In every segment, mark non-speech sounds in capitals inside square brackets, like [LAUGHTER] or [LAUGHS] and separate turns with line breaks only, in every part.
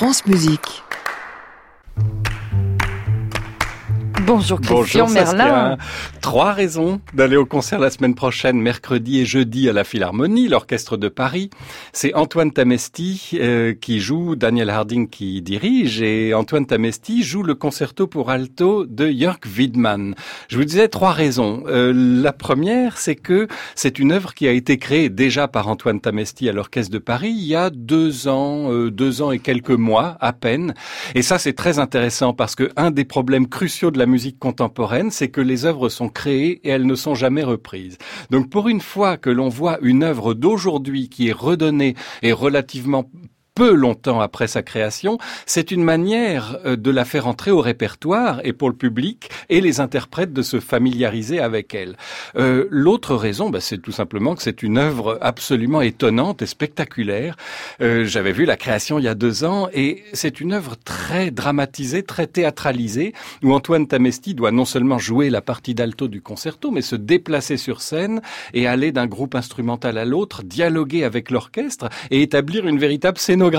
France Musique.
Bonjour Christian
Bonjour,
Merlin.
Trois raisons d'aller au concert la semaine prochaine, mercredi et jeudi à la Philharmonie, l'Orchestre de Paris. C'est Antoine Tamesti euh, qui joue, Daniel Harding qui dirige, et Antoine Tamesti joue le concerto pour alto de Jörg Widmann. Je vous disais trois raisons. Euh, la première, c'est que c'est une œuvre qui a été créée déjà par Antoine Tamesti à l'Orchestre de Paris il y a deux ans, euh, deux ans et quelques mois à peine. Et ça, c'est très intéressant parce que un des problèmes cruciaux de la musique contemporaine, c'est que les œuvres sont créées et elles ne sont jamais reprises. Donc pour une fois que l'on voit une œuvre d'aujourd'hui qui est redonnée et relativement peu longtemps après sa création, c'est une manière euh, de la faire entrer au répertoire et pour le public et les interprètes de se familiariser avec elle. Euh, L'autre raison, bah, c'est tout simplement que c'est une œuvre absolument étonnante et spectaculaire. Euh, J'avais vu la création il y a deux ans et c'est une œuvre très dramatisée, très théâtralisée, où Antoine Tamesti doit non seulement jouer la partie d'alto du concerto, mais se déplacer sur scène et aller d'un groupe instrumental à l'autre, dialoguer avec l'orchestre et établir une véritable scénographie.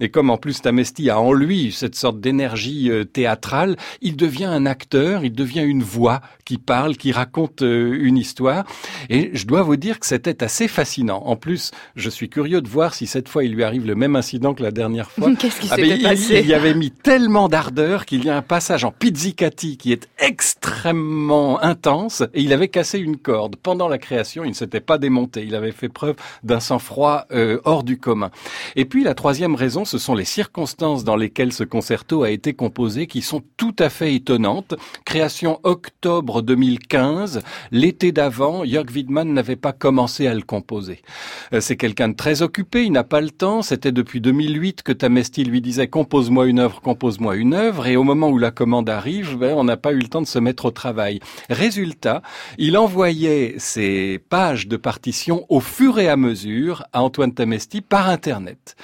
Et comme en plus Tamesti a en lui cette sorte d'énergie euh, théâtrale, il devient un acteur, il devient une voix qui parle, qui raconte euh, une histoire. Et je dois vous dire que c'était assez fascinant. En plus, je suis curieux de voir si cette fois il lui arrive le même incident que la dernière fois. [LAUGHS]
Qu'est-ce qui
Ah ben, il,
passé
il y avait mis tellement d'ardeur qu'il y a un passage en pizzicati qui est extrêmement intense et il avait cassé une corde. Pendant la création, il ne s'était pas démonté. Il avait fait preuve d'un sang-froid euh, hors du commun. Et puis la troisième raison, ce sont les circonstances dans lesquelles ce concerto a été composé qui sont tout à fait étonnantes. Création octobre 2015. L'été d'avant, Jörg Widmann n'avait pas commencé à le composer. Euh, C'est quelqu'un de très occupé, il n'a pas le temps. C'était depuis 2008 que Tamesti lui disait compose-moi une œuvre, compose-moi une œuvre. Et au moment où la commande arrive, ben, on n'a pas eu le temps de se mettre au travail. Résultat, il envoyait ses pages de partition au fur et à mesure à Antoine Tamesti par Internet.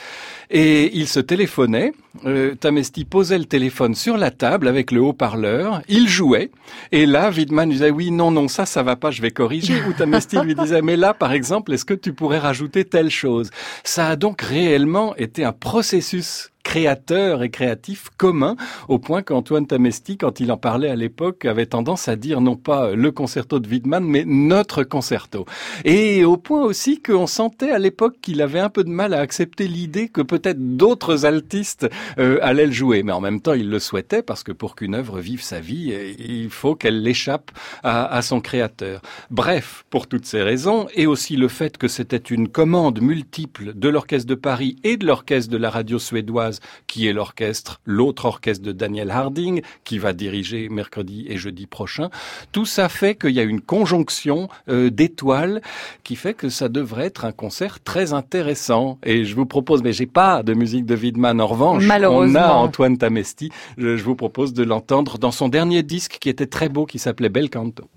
Et il se téléphonait. Euh, Tamesti posait le téléphone sur la table avec le haut-parleur. Il jouait. Et là, Widman disait oui, non, non, ça, ça va pas, je vais corriger. Ou Tamesti lui disait mais là, par exemple, est-ce que tu pourrais rajouter telle chose? Ça a donc réellement été un processus créateur et créatif commun, au point qu'Antoine Tamesti, quand il en parlait à l'époque, avait tendance à dire non pas le concerto de Widman, mais notre concerto. Et au point aussi qu'on sentait à l'époque qu'il avait un peu de mal à accepter l'idée que peut-être d'autres altistes euh, allaient le jouer. Mais en même temps, il le souhaitait parce que pour qu'une œuvre vive sa vie, euh, il faut qu'elle l'échappe à son créateur. Bref, pour toutes ces raisons, et aussi le fait que c'était une commande multiple de l'Orchestre de Paris et de l'Orchestre de la radio suédoise, qui est l'orchestre, l'autre orchestre de Daniel Harding, qui va diriger mercredi et jeudi prochain. Tout ça fait qu'il y a une conjonction euh, d'étoiles qui fait que ça devrait être un concert très intéressant. Et je vous propose, mais j'ai pas de musique de Widman en revanche.
Malheureusement.
On a Antoine Tamesti. Je, je vous propose de l'entendre dans son dernier disque qui était très beau, qui s'appelait Bel Canto.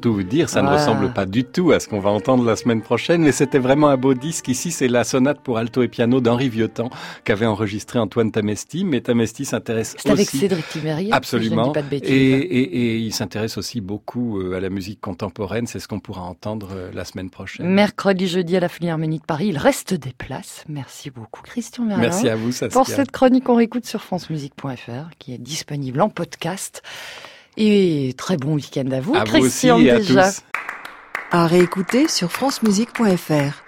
Tout vous dire, ça ne ressemble pas du tout à ce qu'on va entendre la semaine prochaine, mais c'était vraiment un beau disque. Ici, c'est la sonate pour alto et piano d'Henri Vieuxtemps qu'avait enregistré Antoine Tamesti. Mais Tamesti s'intéresse aussi...
C'est avec Cédric Timérier
Absolument.
pas de
et, et, et, il s'intéresse aussi beaucoup euh, à la musique contemporaine. C'est ce qu'on pourra entendre euh, la semaine prochaine.
Mercredi, jeudi à la Philharmonie de Paris. Il reste des places. Merci beaucoup, Christian Merlin.
Merci à vous, Saskia.
Pour cette chronique, on réécoute sur francemusique.fr qui est disponible en podcast. Et très bon week-end à vous,
à
Christian
vous aussi et
déjà.
À, tous.
à réécouter sur francemusique.fr.